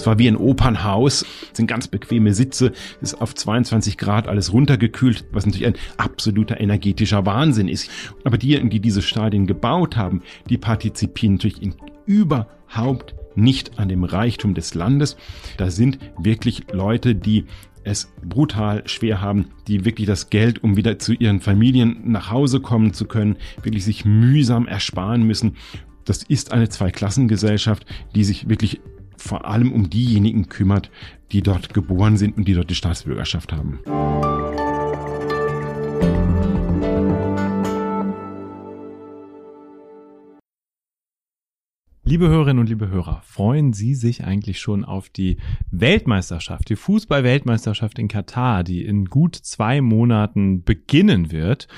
Es war wie ein Opernhaus, es sind ganz bequeme Sitze, es ist auf 22 Grad alles runtergekühlt, was natürlich ein absoluter energetischer Wahnsinn ist. Aber diejenigen, die diese Stadien gebaut haben, die partizipieren natürlich in überhaupt nicht an dem Reichtum des Landes. Da sind wirklich Leute, die es brutal schwer haben, die wirklich das Geld, um wieder zu ihren Familien nach Hause kommen zu können, wirklich sich mühsam ersparen müssen. Das ist eine Zweiklassengesellschaft, die sich wirklich vor allem um diejenigen kümmert, die dort geboren sind und die dort die Staatsbürgerschaft haben. Liebe Hörerinnen und liebe Hörer, freuen Sie sich eigentlich schon auf die Weltmeisterschaft, die Fußball-Weltmeisterschaft in Katar, die in gut zwei Monaten beginnen wird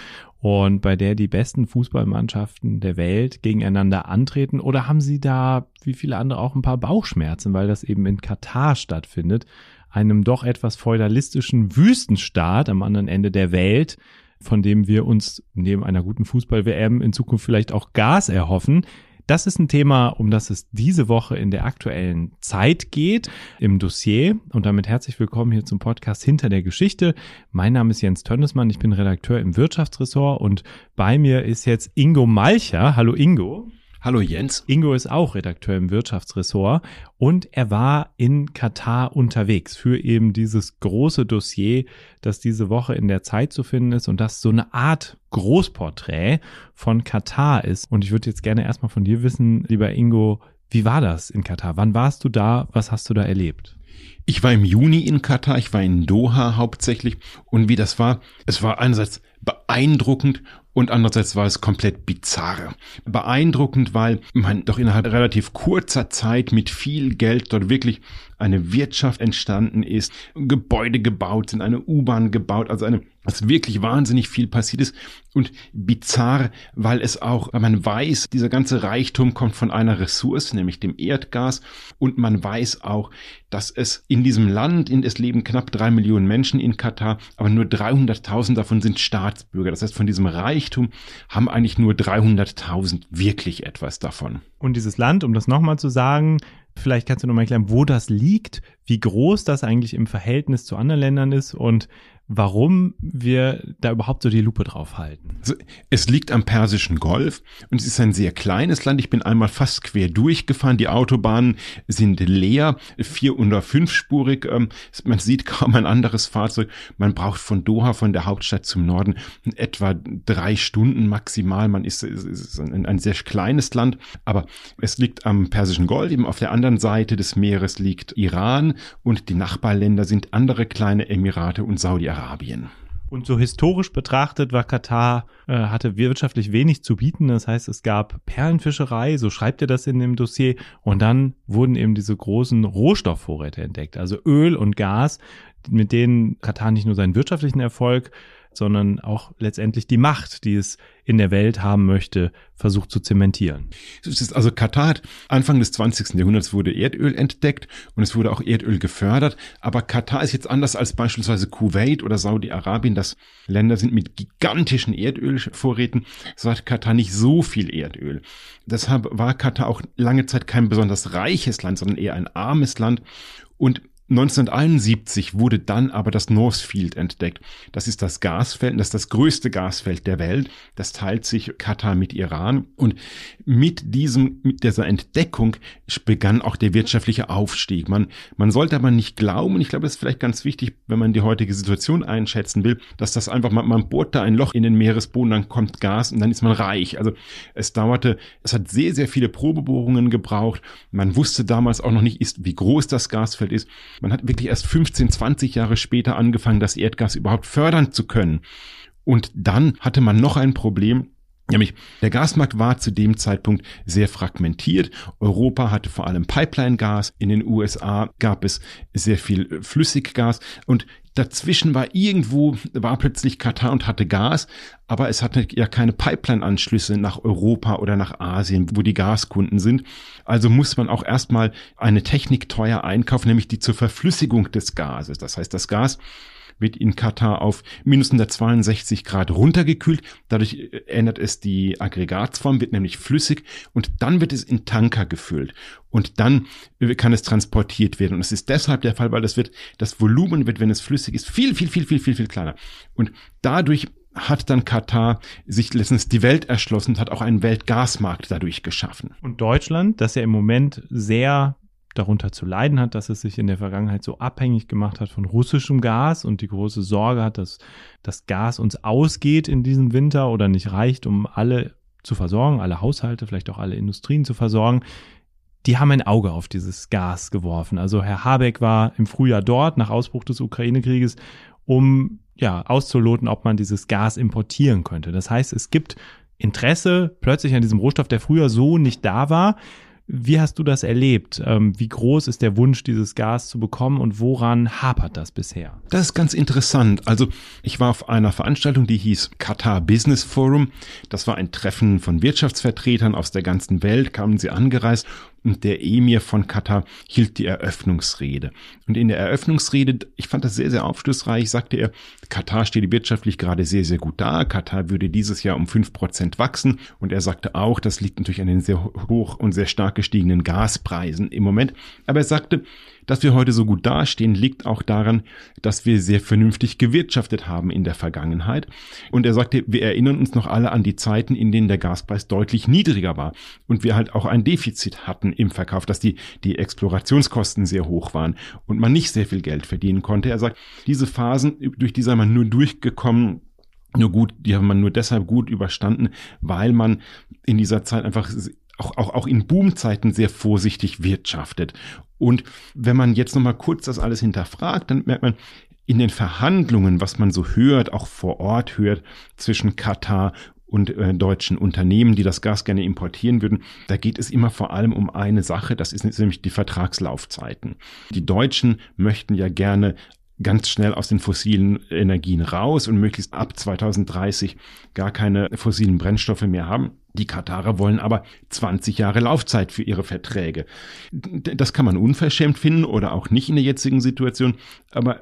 und bei der die besten Fußballmannschaften der Welt gegeneinander antreten? Oder haben Sie da, wie viele andere, auch ein paar Bauchschmerzen, weil das eben in Katar stattfindet, einem doch etwas feudalistischen Wüstenstaat am anderen Ende der Welt, von dem wir uns neben einer guten Fußball-WM in Zukunft vielleicht auch Gas erhoffen? Das ist ein Thema, um das es diese Woche in der aktuellen Zeit geht, im Dossier. Und damit herzlich willkommen hier zum Podcast Hinter der Geschichte. Mein Name ist Jens Tönnesmann, ich bin Redakteur im Wirtschaftsressort und bei mir ist jetzt Ingo Malcher. Hallo Ingo. Hallo Jens. Ingo ist auch Redakteur im Wirtschaftsressort und er war in Katar unterwegs für eben dieses große Dossier, das diese Woche in der Zeit zu finden ist und das so eine Art Großporträt von Katar ist. Und ich würde jetzt gerne erstmal von dir wissen, lieber Ingo, wie war das in Katar? Wann warst du da? Was hast du da erlebt? Ich war im Juni in Katar, ich war in Doha hauptsächlich und wie das war, es war einerseits beeindruckend und andererseits war es komplett bizarr. Beeindruckend, weil man doch innerhalb relativ kurzer Zeit mit viel Geld dort wirklich eine Wirtschaft entstanden ist, Gebäude gebaut sind, eine U-Bahn gebaut, also eine, was wirklich wahnsinnig viel passiert ist und bizarr, weil es auch, weil man weiß, dieser ganze Reichtum kommt von einer Ressource, nämlich dem Erdgas und man weiß auch, dass es in diesem Land, in es leben knapp drei Millionen Menschen in Katar, aber nur 300.000 davon sind Staatsbürger. Das heißt, von diesem Reichtum haben eigentlich nur 300.000 wirklich etwas davon. Und dieses Land, um das nochmal zu sagen, Vielleicht kannst du noch mal erklären, wo das liegt, wie groß das eigentlich im Verhältnis zu anderen Ländern ist und warum wir da überhaupt so die Lupe drauf halten. Also, es liegt am Persischen Golf und es ist ein sehr kleines Land. Ich bin einmal fast quer durchgefahren. Die Autobahnen sind leer, vier- oder fünfspurig. Ähm, man sieht kaum ein anderes Fahrzeug. Man braucht von Doha, von der Hauptstadt zum Norden, etwa drei Stunden maximal. Man ist, ist ein, ein sehr kleines Land, aber es liegt am Persischen Golf. Eben auf der anderen Seite des Meeres liegt Iran und die Nachbarländer sind andere kleine Emirate und Saudi-Arabien. Saudi-Arabien. Und so historisch betrachtet war Katar, äh, hatte wirtschaftlich wenig zu bieten. Das heißt, es gab Perlenfischerei, so schreibt er das in dem Dossier. Und dann wurden eben diese großen Rohstoffvorräte entdeckt, also Öl und Gas, mit denen Katar nicht nur seinen wirtschaftlichen Erfolg sondern auch letztendlich die Macht, die es in der Welt haben möchte, versucht zu zementieren. Also Katar hat Anfang des 20. Jahrhunderts wurde Erdöl entdeckt und es wurde auch Erdöl gefördert. Aber Katar ist jetzt anders als beispielsweise Kuwait oder Saudi-Arabien, das Länder sind mit gigantischen Erdölvorräten. So hat Katar nicht so viel Erdöl. Deshalb war Katar auch lange Zeit kein besonders reiches Land, sondern eher ein armes Land. Und 1971 wurde dann aber das Northfield entdeckt. Das ist das Gasfeld, das ist das größte Gasfeld der Welt. Das teilt sich Katar mit Iran. Und mit diesem, mit dieser Entdeckung begann auch der wirtschaftliche Aufstieg. Man, man sollte aber nicht glauben, und ich glaube, das ist vielleicht ganz wichtig, wenn man die heutige Situation einschätzen will, dass das einfach, man, man bohrt da ein Loch in den Meeresboden, dann kommt Gas und dann ist man reich. Also es dauerte, es hat sehr, sehr viele Probebohrungen gebraucht. Man wusste damals auch noch nicht, ist, wie groß das Gasfeld ist. Man hat wirklich erst 15, 20 Jahre später angefangen, das Erdgas überhaupt fördern zu können. Und dann hatte man noch ein Problem, Nämlich der Gasmarkt war zu dem Zeitpunkt sehr fragmentiert. Europa hatte vor allem Pipeline-Gas. In den USA gab es sehr viel Flüssiggas. Und dazwischen war irgendwo, war plötzlich Katar und hatte Gas. Aber es hatte ja keine Pipeline-Anschlüsse nach Europa oder nach Asien, wo die Gaskunden sind. Also muss man auch erstmal eine Technik teuer einkaufen, nämlich die zur Verflüssigung des Gases. Das heißt, das Gas wird in Katar auf minus 162 Grad runtergekühlt. Dadurch äh, ändert es die Aggregatsform, wird nämlich flüssig und dann wird es in Tanker gefüllt und dann äh, kann es transportiert werden. Und es ist deshalb der Fall, weil das wird, das Volumen wird, wenn es flüssig ist, viel, viel, viel, viel, viel, viel kleiner. Und dadurch hat dann Katar sich letztens die Welt erschlossen, hat auch einen Weltgasmarkt dadurch geschaffen. Und Deutschland, das ja im Moment sehr darunter zu leiden hat, dass es sich in der Vergangenheit so abhängig gemacht hat von russischem Gas und die große Sorge hat, dass das Gas uns ausgeht in diesem Winter oder nicht reicht, um alle zu versorgen, alle Haushalte, vielleicht auch alle Industrien zu versorgen. Die haben ein Auge auf dieses Gas geworfen. Also Herr Habeck war im Frühjahr dort nach Ausbruch des Ukraine-Krieges, um ja auszuloten, ob man dieses Gas importieren könnte. Das heißt, es gibt Interesse plötzlich an diesem Rohstoff, der früher so nicht da war. Wie hast du das erlebt? Ähm, wie groß ist der Wunsch, dieses Gas zu bekommen und woran hapert das bisher? Das ist ganz interessant. Also ich war auf einer Veranstaltung, die hieß Qatar Business Forum. Das war ein Treffen von Wirtschaftsvertretern aus der ganzen Welt, kamen sie angereist und der Emir von Katar hielt die Eröffnungsrede. Und in der Eröffnungsrede, ich fand das sehr, sehr aufschlussreich, sagte er, Katar steht wirtschaftlich gerade sehr, sehr gut da. Katar würde dieses Jahr um fünf Prozent wachsen. Und er sagte auch, das liegt natürlich an den sehr hoch und sehr stark gestiegenen Gaspreisen im Moment. Aber er sagte, dass wir heute so gut dastehen, liegt auch daran, dass wir sehr vernünftig gewirtschaftet haben in der Vergangenheit. Und er sagte, wir erinnern uns noch alle an die Zeiten, in denen der Gaspreis deutlich niedriger war und wir halt auch ein Defizit hatten im Verkauf, dass die, die Explorationskosten sehr hoch waren und man nicht sehr viel Geld verdienen konnte. Er sagt, diese Phasen, durch die sei man nur durchgekommen, nur gut, die haben man nur deshalb gut überstanden, weil man in dieser Zeit einfach auch, auch, auch in Boomzeiten sehr vorsichtig wirtschaftet. Und wenn man jetzt nochmal kurz das alles hinterfragt, dann merkt man, in den Verhandlungen, was man so hört, auch vor Ort hört, zwischen Katar und äh, deutschen Unternehmen, die das Gas gerne importieren würden, da geht es immer vor allem um eine Sache, das ist nämlich die Vertragslaufzeiten. Die Deutschen möchten ja gerne ganz schnell aus den fossilen Energien raus und möglichst ab 2030 gar keine fossilen Brennstoffe mehr haben. Die Katarer wollen aber 20 Jahre Laufzeit für ihre Verträge. Das kann man unverschämt finden oder auch nicht in der jetzigen Situation, aber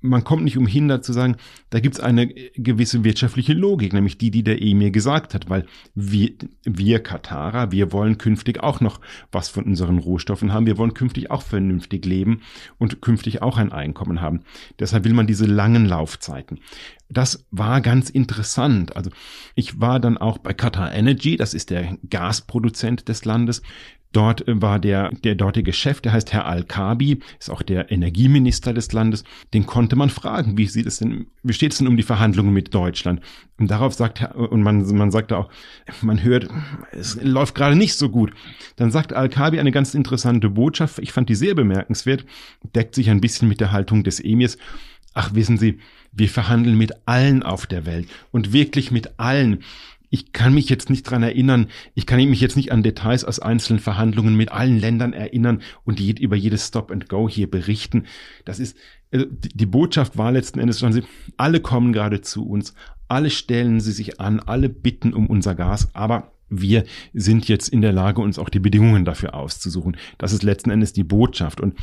man kommt nicht umhin, da zu sagen, da gibt es eine gewisse wirtschaftliche Logik, nämlich die, die der Emir gesagt hat, weil wir, wir Katarer, wir wollen künftig auch noch was von unseren Rohstoffen haben, wir wollen künftig auch vernünftig leben und künftig auch ein Einkommen haben. Deshalb will man diese langen Laufzeiten. Das war ganz interessant. Also ich war dann auch bei Qatar Energy, das ist der Gasproduzent des Landes. Dort äh, war der, der dortige Chef, der heißt Herr Al-Kabi, ist auch der Energieminister des Landes. Den konnte man fragen, wie sieht es denn, wie steht es denn um die Verhandlungen mit Deutschland? Und darauf sagt Herr, und man, man sagte auch, man hört, es läuft gerade nicht so gut. Dann sagt Al-Kabi eine ganz interessante Botschaft. Ich fand die sehr bemerkenswert, deckt sich ein bisschen mit der Haltung des Emirs. Ach, wissen Sie, wir verhandeln mit allen auf der Welt und wirklich mit allen. Ich kann mich jetzt nicht dran erinnern, ich kann mich jetzt nicht an Details aus einzelnen Verhandlungen mit allen Ländern erinnern und die, über jedes Stop and Go hier berichten. Das ist, also die Botschaft war letzten Endes schon, alle kommen gerade zu uns, alle stellen sie sich an, alle bitten um unser Gas, aber wir sind jetzt in der Lage, uns auch die Bedingungen dafür auszusuchen. Das ist letzten Endes die Botschaft. Und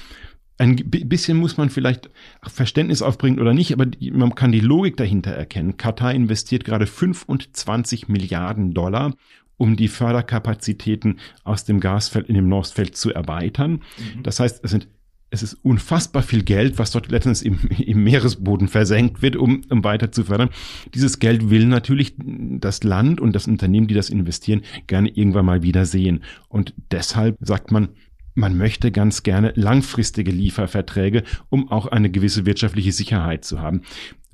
ein bisschen muss man vielleicht Verständnis aufbringen oder nicht, aber man kann die Logik dahinter erkennen. Katar investiert gerade 25 Milliarden Dollar, um die Förderkapazitäten aus dem Gasfeld in dem Nordfeld zu erweitern. Mhm. Das heißt, es sind es ist unfassbar viel Geld, was dort letztens im, im Meeresboden versenkt wird, um, um weiter zu fördern. Dieses Geld will natürlich das Land und das Unternehmen, die das investieren, gerne irgendwann mal wieder sehen. Und deshalb sagt man, man möchte ganz gerne langfristige Lieferverträge, um auch eine gewisse wirtschaftliche Sicherheit zu haben.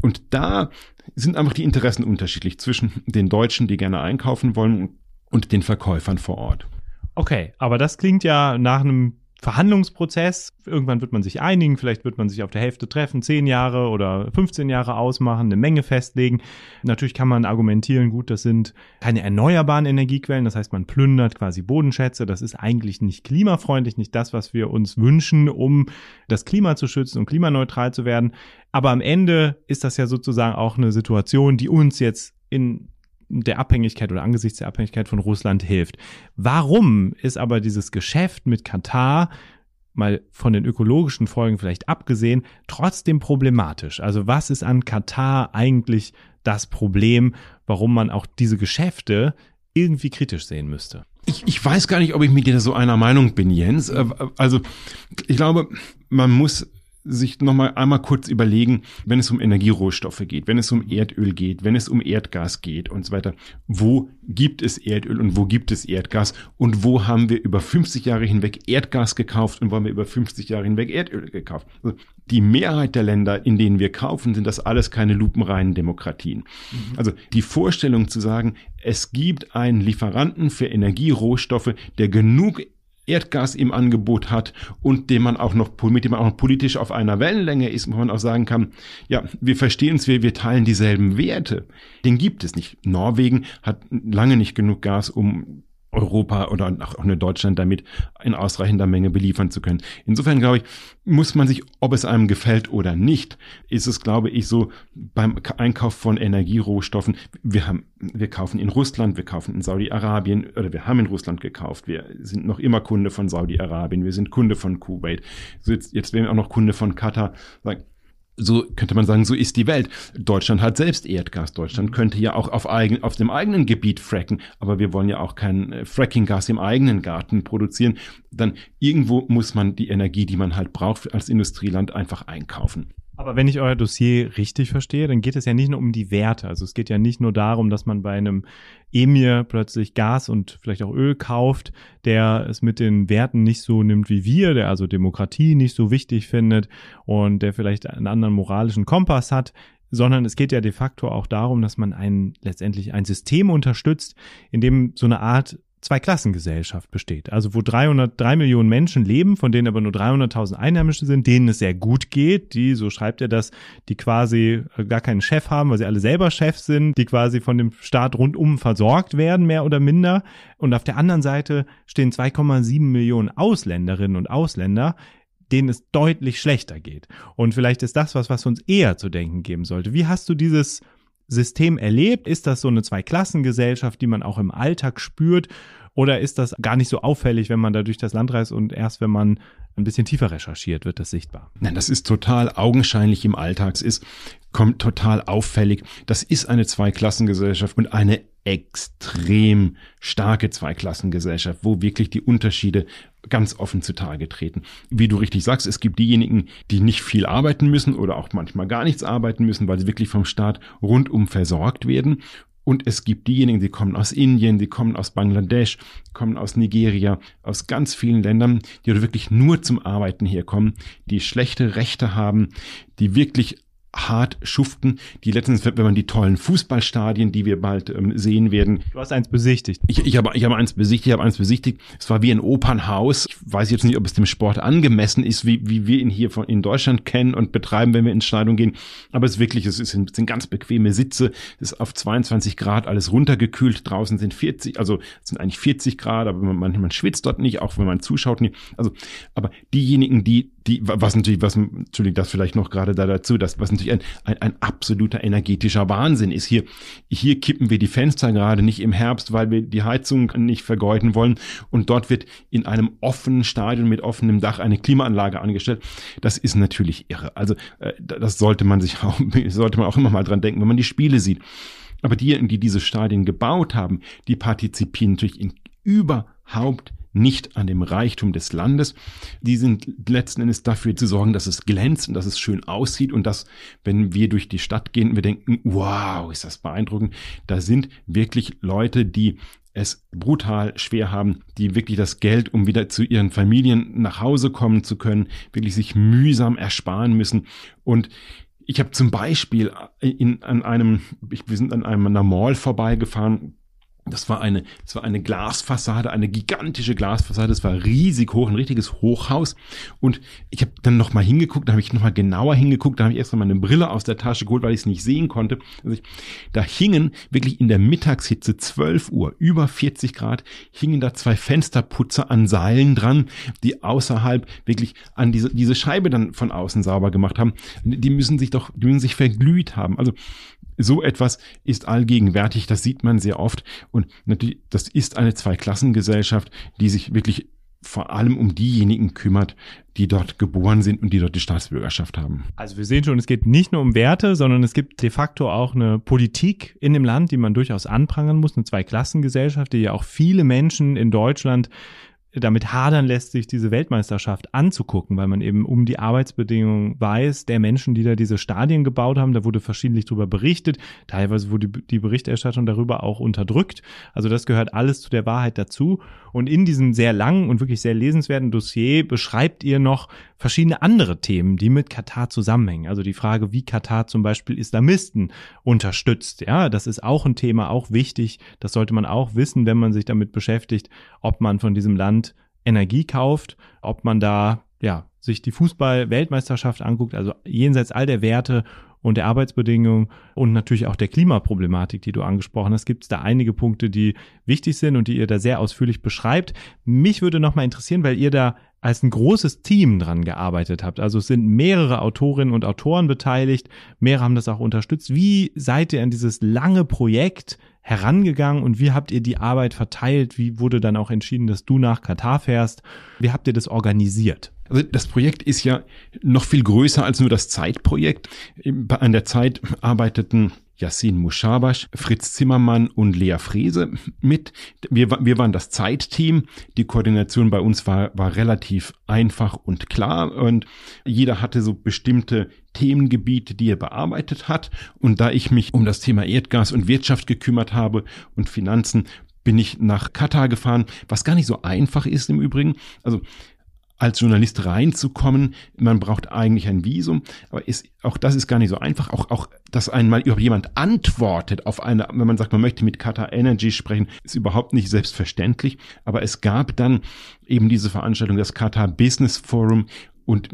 Und da sind einfach die Interessen unterschiedlich zwischen den Deutschen, die gerne einkaufen wollen, und den Verkäufern vor Ort. Okay, aber das klingt ja nach einem Verhandlungsprozess. Irgendwann wird man sich einigen, vielleicht wird man sich auf der Hälfte treffen, zehn Jahre oder 15 Jahre ausmachen, eine Menge festlegen. Natürlich kann man argumentieren, gut, das sind keine erneuerbaren Energiequellen, das heißt, man plündert quasi Bodenschätze. Das ist eigentlich nicht klimafreundlich, nicht das, was wir uns wünschen, um das Klima zu schützen und klimaneutral zu werden. Aber am Ende ist das ja sozusagen auch eine Situation, die uns jetzt in der Abhängigkeit oder angesichts der Abhängigkeit von Russland hilft. Warum ist aber dieses Geschäft mit Katar mal von den ökologischen Folgen vielleicht abgesehen, trotzdem problematisch. Also was ist an Katar eigentlich das Problem, warum man auch diese Geschäfte irgendwie kritisch sehen müsste? Ich, ich weiß gar nicht, ob ich mit dir so einer Meinung bin, Jens. Äh, also ich glaube, man muss sich nochmal einmal kurz überlegen, wenn es um Energierohstoffe geht, wenn es um Erdöl geht, wenn es um Erdgas geht und so weiter. Wo gibt es Erdöl und wo gibt es Erdgas und wo haben wir über 50 Jahre hinweg Erdgas gekauft und wo haben wir über 50 Jahre hinweg Erdöl gekauft? Also die Mehrheit der Länder, in denen wir kaufen, sind das alles keine lupenreinen Demokratien. Mhm. Also die Vorstellung zu sagen, es gibt einen Lieferanten für Energierohstoffe, der genug Erdgas im Angebot hat und dem man auch noch, mit dem man auch noch politisch auf einer Wellenlänge ist, wo man auch sagen kann, ja, wir verstehen uns, wir, wir teilen dieselben Werte. Den gibt es nicht. Norwegen hat lange nicht genug Gas, um Europa oder auch eine Deutschland damit in ausreichender Menge beliefern zu können. Insofern glaube ich, muss man sich, ob es einem gefällt oder nicht, ist es, glaube ich, so beim Einkauf von Energierohstoffen. Wir haben, wir kaufen in Russland, wir kaufen in Saudi-Arabien oder wir haben in Russland gekauft. Wir sind noch immer Kunde von Saudi-Arabien. Wir sind Kunde von Kuwait. Jetzt, jetzt werden wir auch noch Kunde von Katar. Sagen, so könnte man sagen, so ist die Welt. Deutschland hat selbst Erdgas. Deutschland könnte ja auch auf, eigen, auf dem eigenen Gebiet fracken, aber wir wollen ja auch kein äh, Frackinggas im eigenen Garten produzieren. Dann irgendwo muss man die Energie, die man halt braucht als Industrieland, einfach einkaufen. Aber wenn ich euer Dossier richtig verstehe, dann geht es ja nicht nur um die Werte. Also es geht ja nicht nur darum, dass man bei einem Emir plötzlich Gas und vielleicht auch Öl kauft, der es mit den Werten nicht so nimmt wie wir, der also Demokratie nicht so wichtig findet und der vielleicht einen anderen moralischen Kompass hat sondern es geht ja de facto auch darum, dass man ein, letztendlich ein System unterstützt, in dem so eine Art Zweiklassengesellschaft besteht. Also wo 303 Millionen Menschen leben, von denen aber nur 300.000 Einheimische sind, denen es sehr gut geht, die, so schreibt er das, die quasi äh, gar keinen Chef haben, weil sie alle selber Chefs sind, die quasi von dem Staat rundum versorgt werden, mehr oder minder. Und auf der anderen Seite stehen 2,7 Millionen Ausländerinnen und Ausländer, denen es deutlich schlechter geht. Und vielleicht ist das was, was uns eher zu denken geben sollte. Wie hast du dieses System erlebt? Ist das so eine Zweiklassengesellschaft, die man auch im Alltag spürt? Oder ist das gar nicht so auffällig, wenn man da durch das Land reist und erst wenn man ein bisschen tiefer recherchiert, wird das sichtbar? Nein, das ist total augenscheinlich im Alltag. Es ist kommt total auffällig. Das ist eine Zweiklassengesellschaft und eine extrem starke Zweiklassengesellschaft, wo wirklich die Unterschiede ganz offen zutage treten. Wie du richtig sagst, es gibt diejenigen, die nicht viel arbeiten müssen oder auch manchmal gar nichts arbeiten müssen, weil sie wirklich vom Staat rundum versorgt werden. Und es gibt diejenigen, die kommen aus Indien, die kommen aus Bangladesch, kommen aus Nigeria, aus ganz vielen Ländern, die wirklich nur zum Arbeiten herkommen, die schlechte Rechte haben, die wirklich hart schuften. Die letztens, wenn man die tollen Fußballstadien, die wir bald ähm, sehen werden. Du hast eins besichtigt. Ich, ich habe ich habe eins besichtigt, ich habe eins besichtigt. Es war wie ein Opernhaus. Ich weiß jetzt nicht, ob es dem Sport angemessen ist, wie, wie wir ihn hier von, in Deutschland kennen und betreiben, wenn wir in Schneidung gehen. Aber es ist wirklich, es, ist, es sind ganz bequeme Sitze. Es ist auf 22 Grad alles runtergekühlt. Draußen sind 40, also es sind eigentlich 40 Grad, aber man, man schwitzt dort nicht, auch wenn man zuschaut. Nicht. Also, aber diejenigen, die die, was natürlich, was, Entschuldigung, das vielleicht noch gerade da dazu, das, was natürlich ein, ein, ein absoluter energetischer Wahnsinn ist. Hier, hier kippen wir die Fenster gerade nicht im Herbst, weil wir die Heizung nicht vergeuden wollen. Und dort wird in einem offenen Stadion mit offenem Dach eine Klimaanlage angestellt. Das ist natürlich irre. Also, äh, das sollte man sich auch, sollte man auch immer mal dran denken, wenn man die Spiele sieht. Aber diejenigen, die diese Stadien gebaut haben, die partizipieren natürlich in überhaupt nicht an dem Reichtum des Landes. Die sind letzten Endes dafür zu sorgen, dass es glänzt und dass es schön aussieht und dass, wenn wir durch die Stadt gehen, wir denken, wow, ist das beeindruckend. Da sind wirklich Leute, die es brutal schwer haben, die wirklich das Geld, um wieder zu ihren Familien nach Hause kommen zu können, wirklich sich mühsam ersparen müssen. Und ich habe zum Beispiel in, an einem, wir sind an einem einer Mall vorbeigefahren, das war eine, das war eine Glasfassade, eine gigantische Glasfassade. Das war riesig hoch, ein richtiges Hochhaus. Und ich habe dann noch mal hingeguckt, da habe ich noch mal genauer hingeguckt, da habe ich erst mal meine Brille aus der Tasche geholt, weil ich es nicht sehen konnte. Also ich, da hingen wirklich in der Mittagshitze 12 Uhr, über 40 Grad, hingen da zwei Fensterputzer an Seilen dran, die außerhalb wirklich an diese, diese Scheibe dann von außen sauber gemacht haben. Die müssen sich doch, die müssen sich verglüht haben. Also so etwas ist allgegenwärtig, das sieht man sehr oft. Natürlich, das ist eine Zweiklassengesellschaft, die sich wirklich vor allem um diejenigen kümmert, die dort geboren sind und die dort die Staatsbürgerschaft haben. Also wir sehen schon, es geht nicht nur um Werte, sondern es gibt de facto auch eine Politik in dem Land, die man durchaus anprangern muss, eine Zweiklassengesellschaft, die ja auch viele Menschen in Deutschland damit hadern lässt, sich diese Weltmeisterschaft anzugucken, weil man eben um die Arbeitsbedingungen weiß, der Menschen, die da diese Stadien gebaut haben, da wurde verschiedentlich darüber berichtet, teilweise wurde die Berichterstattung darüber auch unterdrückt. Also das gehört alles zu der Wahrheit dazu. Und in diesem sehr langen und wirklich sehr lesenswerten Dossier beschreibt ihr noch verschiedene andere Themen, die mit Katar zusammenhängen. Also die Frage, wie Katar zum Beispiel Islamisten unterstützt. Ja, das ist auch ein Thema, auch wichtig. Das sollte man auch wissen, wenn man sich damit beschäftigt, ob man von diesem Land Energie kauft, ob man da ja sich die Fußball-Weltmeisterschaft anguckt, also jenseits all der Werte und der Arbeitsbedingungen und natürlich auch der Klimaproblematik, die du angesprochen hast, gibt es da einige Punkte, die wichtig sind und die ihr da sehr ausführlich beschreibt. Mich würde noch mal interessieren, weil ihr da als ein großes Team dran gearbeitet habt. Also es sind mehrere Autorinnen und Autoren beteiligt, mehrere haben das auch unterstützt. Wie seid ihr an dieses lange Projekt herangegangen und wie habt ihr die Arbeit verteilt? Wie wurde dann auch entschieden, dass du nach Katar fährst? Wie habt ihr das organisiert? Also das Projekt ist ja noch viel größer als nur das Zeitprojekt. An der Zeit arbeiteten Yassin Mushabash, Fritz Zimmermann und Lea Frese mit. Wir, wir waren das Zeitteam. Die Koordination bei uns war, war relativ einfach und klar und jeder hatte so bestimmte Themengebiete, die er bearbeitet hat. Und da ich mich um das Thema Erdgas und Wirtschaft gekümmert habe und Finanzen, bin ich nach Katar gefahren, was gar nicht so einfach ist im Übrigen. Also als Journalist reinzukommen. Man braucht eigentlich ein Visum, aber ist, auch das ist gar nicht so einfach. Auch, auch, dass einmal überhaupt jemand antwortet auf eine, wenn man sagt, man möchte mit Qatar Energy sprechen, ist überhaupt nicht selbstverständlich. Aber es gab dann eben diese Veranstaltung, das Qatar Business Forum und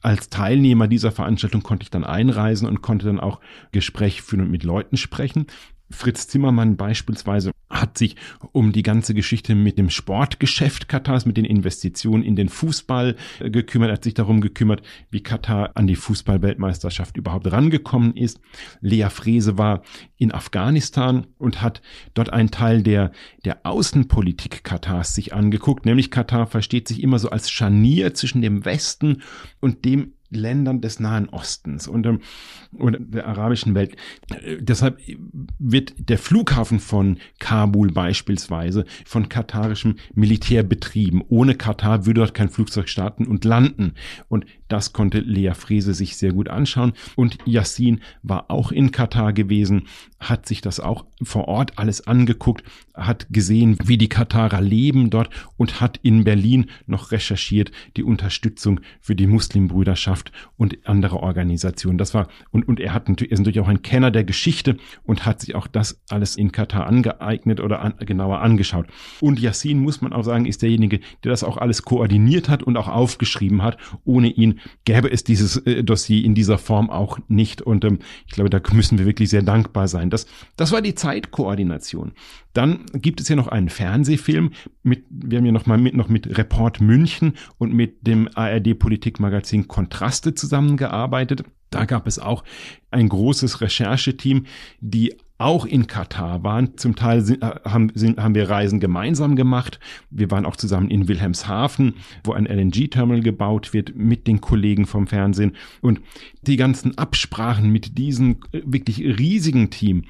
als Teilnehmer dieser Veranstaltung konnte ich dann einreisen und konnte dann auch Gespräche führen und mit Leuten sprechen. Fritz Zimmermann beispielsweise hat sich um die ganze Geschichte mit dem Sportgeschäft Katars, mit den Investitionen in den Fußball äh, gekümmert, hat sich darum gekümmert, wie Katar an die Fußballweltmeisterschaft überhaupt rangekommen ist. Lea Frese war in Afghanistan und hat dort einen Teil der, der Außenpolitik Katars sich angeguckt, nämlich Katar versteht sich immer so als Scharnier zwischen dem Westen und dem Ländern des Nahen Ostens und, ähm, und der arabischen Welt. Äh, deshalb wird der Flughafen von Kabul beispielsweise von katarischem Militär betrieben. Ohne Katar würde dort kein Flugzeug starten und landen. Und das konnte Lea Frese sich sehr gut anschauen. Und Yassin war auch in Katar gewesen, hat sich das auch vor Ort alles angeguckt, hat gesehen, wie die Katarer leben dort und hat in Berlin noch recherchiert die Unterstützung für die Muslimbrüderschaft und andere Organisationen. Das war, und, und er hat natürlich, er ist natürlich auch ein Kenner der Geschichte und hat sich auch das alles in Katar angeeignet oder an, genauer angeschaut. Und Yassin, muss man auch sagen, ist derjenige, der das auch alles koordiniert hat und auch aufgeschrieben hat. Ohne ihn gäbe es dieses äh, Dossier in dieser Form auch nicht. Und ähm, ich glaube, da müssen wir wirklich sehr dankbar sein. Das, das war die Zeitkoordination. Dann gibt es ja noch einen Fernsehfilm mit, wir haben ja noch mal mit, noch mit Report München und mit dem ARD Politikmagazin Kontraste zusammengearbeitet. Da gab es auch ein großes Rechercheteam, die auch in Katar waren. Zum Teil sind, äh, haben, sind, haben wir Reisen gemeinsam gemacht. Wir waren auch zusammen in Wilhelmshaven, wo ein LNG-Terminal gebaut wird mit den Kollegen vom Fernsehen. Und die ganzen Absprachen mit diesem äh, wirklich riesigen Team,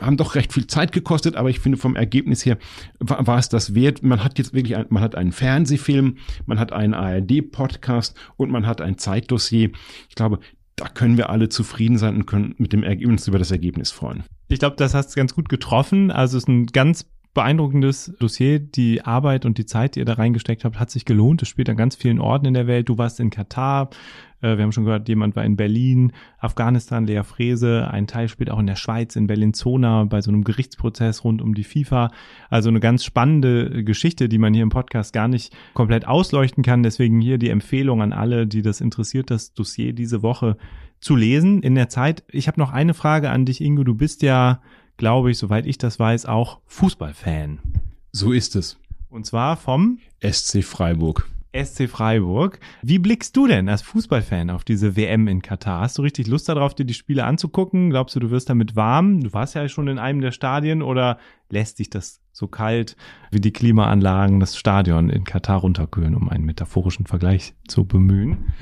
haben doch recht viel Zeit gekostet, aber ich finde vom Ergebnis her war, war es das wert. Man hat jetzt wirklich, ein, man hat einen Fernsehfilm, man hat einen ARD-Podcast und man hat ein Zeitdossier. Ich glaube, da können wir alle zufrieden sein und können mit dem Ergebnis über das Ergebnis freuen. Ich glaube, das hast du ganz gut getroffen. Also es ist ein ganz beeindruckendes Dossier. Die Arbeit und die Zeit, die ihr da reingesteckt habt, hat sich gelohnt. Es spielt an ganz vielen Orten in der Welt. Du warst in Katar. Äh, wir haben schon gehört, jemand war in Berlin, Afghanistan, Lea Frese. Ein Teil spielt auch in der Schweiz, in Berlin-Zona, bei so einem Gerichtsprozess rund um die FIFA. Also eine ganz spannende Geschichte, die man hier im Podcast gar nicht komplett ausleuchten kann. Deswegen hier die Empfehlung an alle, die das interessiert, das Dossier diese Woche zu lesen in der Zeit. Ich habe noch eine Frage an dich, Ingo. Du bist ja, glaube ich, soweit ich das weiß, auch Fußballfan. So ist es. Und zwar vom SC Freiburg. SC Freiburg. Wie blickst du denn als Fußballfan auf diese WM in Katar? Hast du richtig Lust darauf, dir die Spiele anzugucken? Glaubst du, du wirst damit warm? Du warst ja schon in einem der Stadien oder lässt dich das so kalt wie die Klimaanlagen das Stadion in Katar runterkühlen, um einen metaphorischen Vergleich zu bemühen.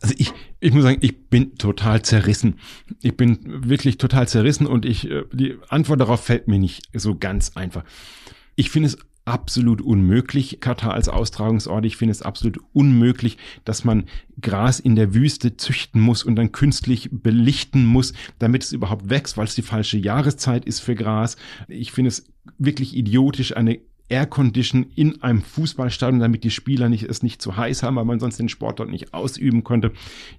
Also ich, ich muss sagen, ich bin total zerrissen. Ich bin wirklich total zerrissen und ich, äh, die Antwort darauf fällt mir nicht so ganz einfach. Ich finde es absolut unmöglich, Katar als Austragungsort. Ich finde es absolut unmöglich, dass man Gras in der Wüste züchten muss und dann künstlich belichten muss, damit es überhaupt wächst, weil es die falsche Jahreszeit ist für Gras. Ich finde es wirklich idiotisch, eine Aircondition in einem Fußballstadion, damit die Spieler nicht, es nicht zu heiß haben, weil man sonst den Sport dort nicht ausüben konnte.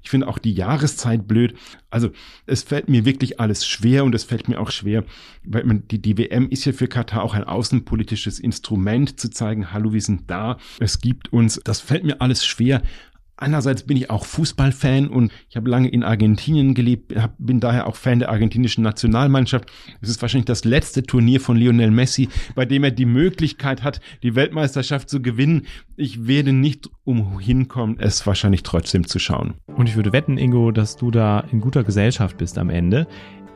Ich finde auch die Jahreszeit blöd. Also es fällt mir wirklich alles schwer und es fällt mir auch schwer, weil man, die, die WM ist ja für Katar auch ein außenpolitisches Instrument zu zeigen, hallo, wir sind da, es gibt uns. Das fällt mir alles schwer. Einerseits bin ich auch Fußballfan und ich habe lange in Argentinien gelebt, bin daher auch Fan der argentinischen Nationalmannschaft. Es ist wahrscheinlich das letzte Turnier von Lionel Messi, bei dem er die Möglichkeit hat, die Weltmeisterschaft zu gewinnen. Ich werde nicht umhinkommen, es wahrscheinlich trotzdem zu schauen. Und ich würde wetten, Ingo, dass du da in guter Gesellschaft bist am Ende.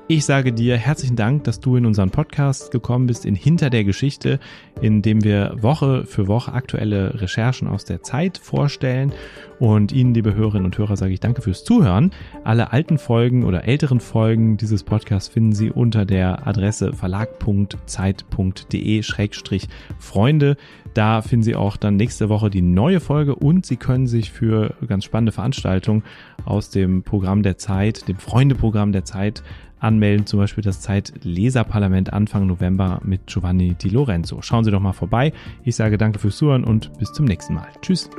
Ich sage dir herzlichen Dank, dass du in unseren Podcast gekommen bist, in Hinter der Geschichte, in dem wir Woche für Woche aktuelle Recherchen aus der Zeit vorstellen. Und Ihnen, liebe Hörerinnen und Hörer, sage ich danke fürs Zuhören. Alle alten Folgen oder älteren Folgen dieses Podcasts finden Sie unter der Adresse verlag.zeit.de-freunde. Da finden Sie auch dann nächste Woche die neue Folge und Sie können sich für ganz spannende Veranstaltungen aus dem Programm der Zeit, dem Freundeprogramm der Zeit anmelden, zum Beispiel das Zeit-Leserparlament Anfang November mit Giovanni Di Lorenzo. Schauen Sie doch mal vorbei. Ich sage danke fürs Zuhören und bis zum nächsten Mal. Tschüss.